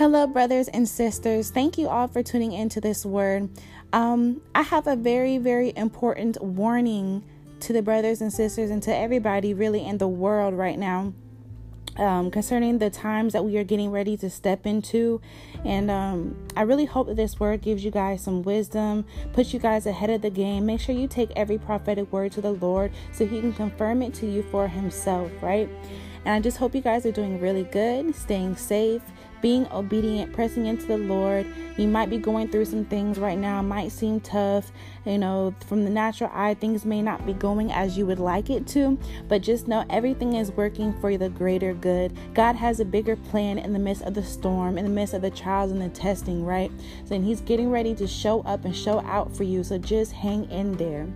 Hello, brothers and sisters. Thank you all for tuning into this word. Um, I have a very, very important warning to the brothers and sisters and to everybody really in the world right now. Um, concerning the times that we are getting ready to step into. And um, I really hope that this word gives you guys some wisdom, puts you guys ahead of the game. Make sure you take every prophetic word to the Lord so He can confirm it to you for Himself, right? And I just hope you guys are doing really good, staying safe, being obedient, pressing into the Lord. You might be going through some things right now, might seem tough. You know, from the natural eye, things may not be going as you would like it to, but just know everything is working for the greater good. God has a bigger plan in the midst of the storm, in the midst of the trials and the testing, right? So, and He's getting ready to show up and show out for you. So, just hang in there.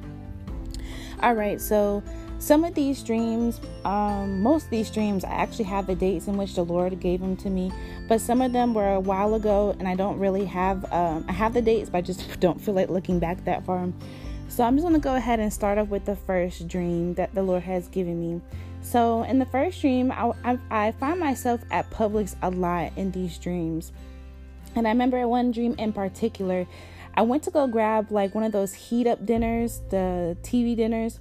All right, so some of these dreams, um, most of these dreams, I actually have the dates in which the Lord gave them to me, but some of them were a while ago, and I don't really have. Um, I have the dates, but I just don't feel like looking back that far. So I'm just gonna go ahead and start off with the first dream that the Lord has given me. So in the first dream, I, I, I find myself at Publix a lot in these dreams, and I remember one dream in particular. I went to go grab like one of those heat up dinners, the TV dinners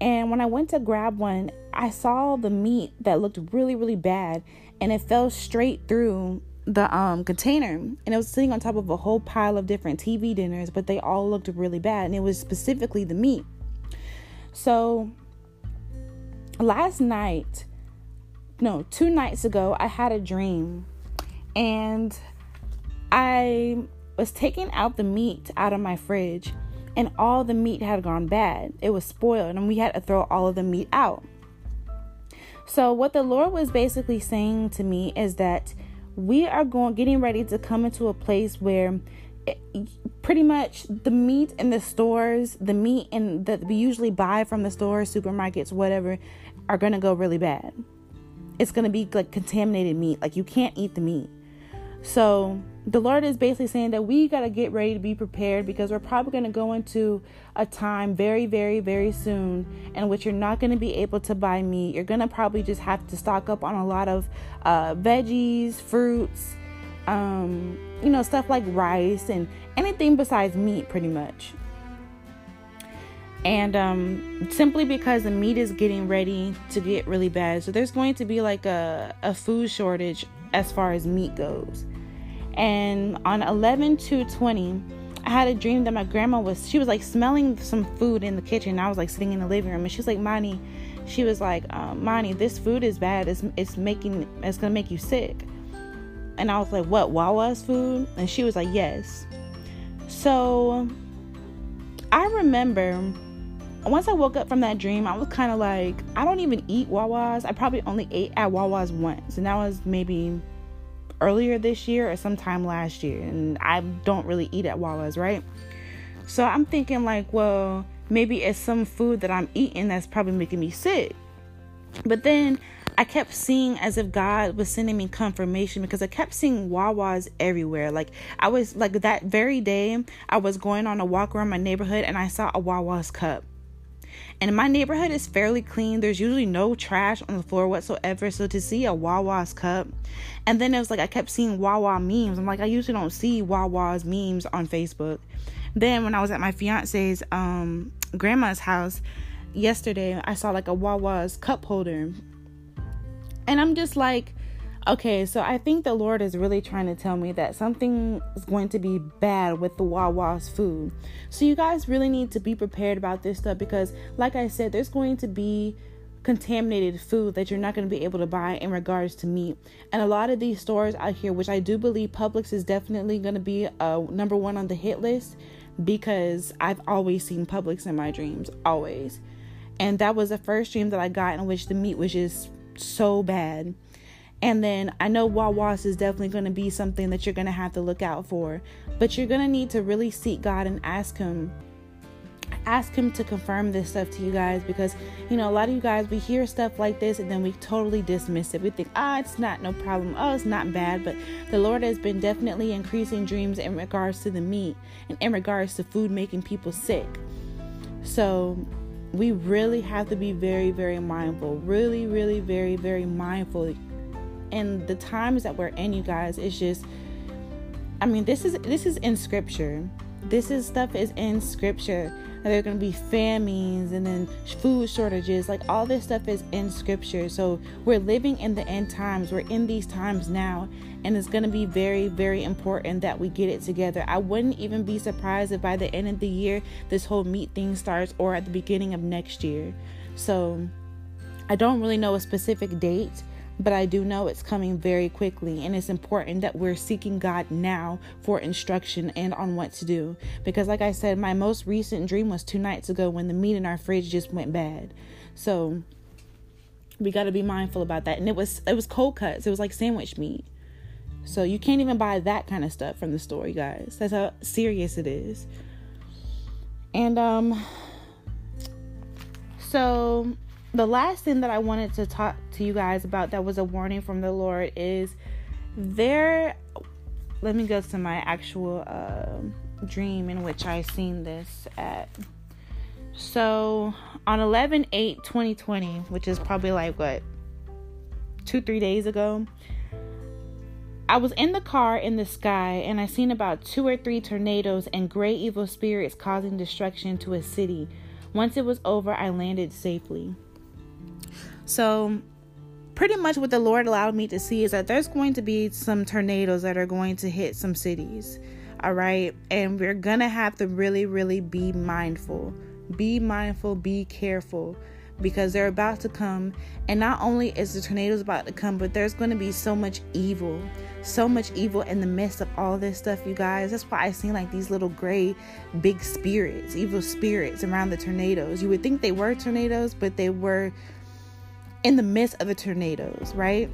and when I went to grab one, I saw the meat that looked really, really bad and it fell straight through the um, container and it was sitting on top of a whole pile of different TV dinners, but they all looked really bad and it was specifically the meat. So last night, no, two nights ago, I had a dream and I was taking out the meat out of my fridge and all the meat had gone bad. It was spoiled, and we had to throw all of the meat out. So, what the Lord was basically saying to me is that we are going getting ready to come into a place where it, pretty much the meat in the stores, the meat in that we usually buy from the stores, supermarkets, whatever, are going to go really bad. It's going to be like contaminated meat. Like you can't eat the meat. So, the Lord is basically saying that we got to get ready to be prepared because we're probably going to go into a time very, very, very soon in which you're not going to be able to buy meat. You're going to probably just have to stock up on a lot of uh, veggies, fruits, um, you know, stuff like rice and anything besides meat, pretty much. And um, simply because the meat is getting ready to get really bad. So there's going to be like a, a food shortage as far as meat goes. And on 11 to 20, I had a dream that my grandma was, she was like smelling some food in the kitchen. I was like sitting in the living room and she's like, Mani, she was like, uh, Mani, this food is bad. It's, it's making, it's going to make you sick. And I was like, what, Wawa's food? And she was like, yes. So I remember once I woke up from that dream, I was kind of like, I don't even eat Wawa's. I probably only ate at Wawa's once. And that was maybe earlier this year or sometime last year. And I don't really eat at Wawa's, right? So I'm thinking, like, well, maybe it's some food that I'm eating that's probably making me sick. But then I kept seeing as if God was sending me confirmation because I kept seeing Wawa's everywhere. Like I was like that very day, I was going on a walk around my neighborhood and I saw a Wawa's cup. And my neighborhood is fairly clean. There's usually no trash on the floor whatsoever. So to see a Wawa's cup, and then it was like I kept seeing Wawa memes. I'm like, I usually don't see Wawa's memes on Facebook. Then when I was at my fiance's um, grandma's house yesterday, I saw like a Wawa's cup holder. And I'm just like, Okay, so I think the Lord is really trying to tell me that something is going to be bad with the Wawa's food. So you guys really need to be prepared about this stuff because, like I said, there's going to be contaminated food that you're not going to be able to buy in regards to meat. And a lot of these stores out here, which I do believe Publix is definitely going to be uh, number one on the hit list because I've always seen Publix in my dreams, always. And that was the first dream that I got in which the meat was just so bad. And then I know Wawa's is definitely going to be something that you're going to have to look out for, but you're going to need to really seek God and ask Him. Ask him to confirm this stuff to you guys because you know a lot of you guys we hear stuff like this and then we totally dismiss it. We think, ah, it's not no problem. Oh, it's not bad. But the Lord has been definitely increasing dreams in regards to the meat and in regards to food making people sick. So we really have to be very, very mindful. Really, really, very, very mindful and the times that we're in, you guys, is just I mean, this is this is in scripture. This is stuff is in scripture. There are going to be famines and then food shortages. Like all this stuff is in scripture. So we're living in the end times. We're in these times now. And it's going to be very, very important that we get it together. I wouldn't even be surprised if by the end of the year, this whole meat thing starts or at the beginning of next year. So I don't really know a specific date but I do know it's coming very quickly, and it's important that we're seeking God now for instruction and on what to do. Because, like I said, my most recent dream was two nights ago when the meat in our fridge just went bad. So we got to be mindful about that. And it was it was cold cuts. It was like sandwich meat. So you can't even buy that kind of stuff from the store, you guys. That's how serious it is. And um so the last thing that I wanted to talk to you guys about that was a warning from the Lord is there. Let me go to my actual uh, dream in which I seen this at. So on 11 8 2020, which is probably like what two, three days ago, I was in the car in the sky and I seen about two or three tornadoes and great evil spirits causing destruction to a city. Once it was over, I landed safely. So, pretty much what the Lord allowed me to see is that there's going to be some tornadoes that are going to hit some cities. All right. And we're going to have to really, really be mindful. Be mindful, be careful because they're about to come. And not only is the tornadoes about to come, but there's going to be so much evil, so much evil in the midst of all this stuff, you guys. That's why I seen like these little gray, big spirits, evil spirits around the tornadoes. You would think they were tornadoes, but they were in the midst of the tornadoes, right?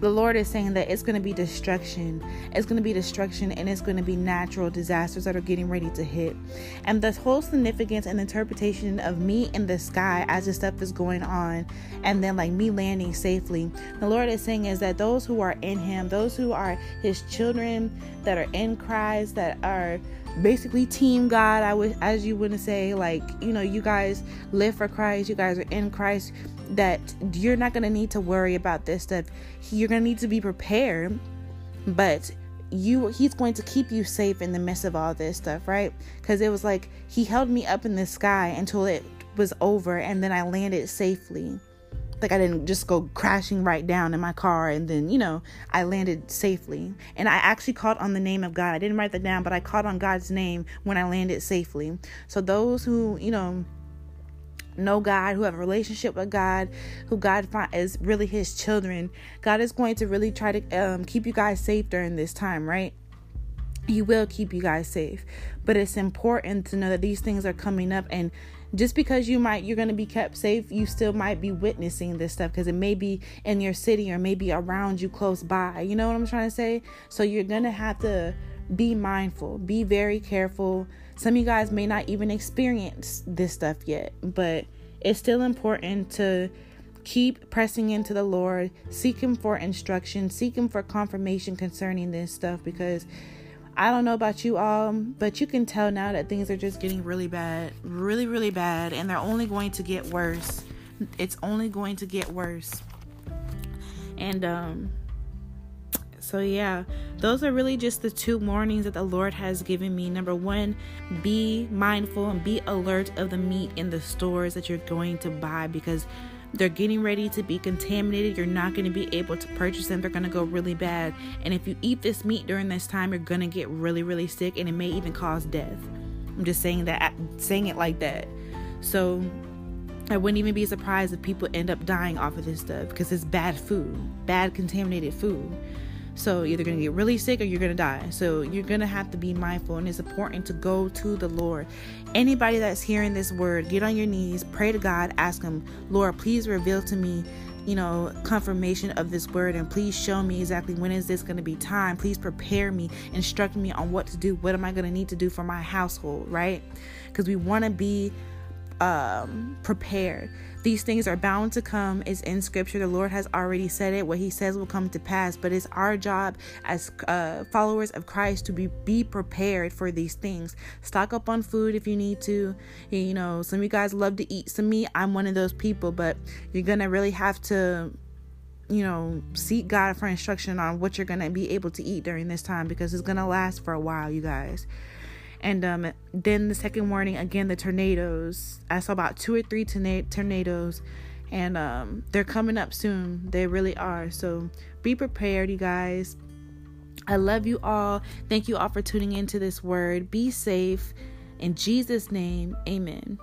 The Lord is saying that it's going to be destruction. It's going to be destruction and it's going to be natural disasters that are getting ready to hit. And the whole significance and interpretation of me in the sky as this stuff is going on and then like me landing safely, the Lord is saying is that those who are in Him, those who are His children that are in Christ, that are basically team God, I would as you wouldn't say, like, you know, you guys live for Christ, you guys are in Christ that you're not to need to worry about this stuff. You're to need to be prepared, but you he's going to keep you safe in the midst of all this stuff, right? Cuz it was like he held me up in the sky until it was over and then I landed safely. Like I didn't just go crashing right down in my car and then, you know, I landed safely. And I actually called on the name of God. I didn't write that down, but I called on God's name when I landed safely. So those who, you know, know God, who have a relationship with God, who God is really His children, God is going to really try to um, keep you guys safe during this time, right? He will keep you guys safe, but it's important to know that these things are coming up, and just because you might you're going to be kept safe, you still might be witnessing this stuff because it may be in your city or maybe around you close by. You know what I'm trying to say? So you're going to have to be mindful, be very careful some of you guys may not even experience this stuff yet, but it's still important to keep pressing into the Lord, seek Him for instruction, seek Him for confirmation concerning this stuff because I don't know about you all, but you can tell now that things are just getting really bad, really, really bad, and they're only going to get worse. It's only going to get worse. And, um, so, yeah, those are really just the two warnings that the Lord has given me. Number one, be mindful and be alert of the meat in the stores that you're going to buy because they're getting ready to be contaminated. You're not going to be able to purchase them. They're going to go really bad. And if you eat this meat during this time, you're going to get really, really sick and it may even cause death. I'm just saying that, uh, saying it like that. So, I wouldn't even be surprised if people end up dying off of this stuff because it's bad food, bad contaminated food. So either going to get really sick or you're going to die. So you're going to have to be mindful, and it's important to go to the Lord. Anybody that's hearing this word, get on your knees, pray to God, ask Him, Lord, please reveal to me you know confirmation of this word and please show me exactly when is this going to be time please prepare me instruct me on what to do what am i going to need to do for my household right because we want to be um prepared these things are bound to come. It's in scripture. The Lord has already said it. What he says will come to pass. But it's our job as uh, followers of Christ to be, be prepared for these things. Stock up on food if you need to. You know, some of you guys love to eat some meat. I'm one of those people, but you're going to really have to you know, seek God for instruction on what you're going to be able to eat during this time because it's going to last for a while, you guys. And um, then the second warning, again, the tornadoes. I saw about two or three tornadoes, and um, they're coming up soon. They really are. So be prepared, you guys. I love you all. Thank you all for tuning into this word. Be safe. In Jesus' name, amen.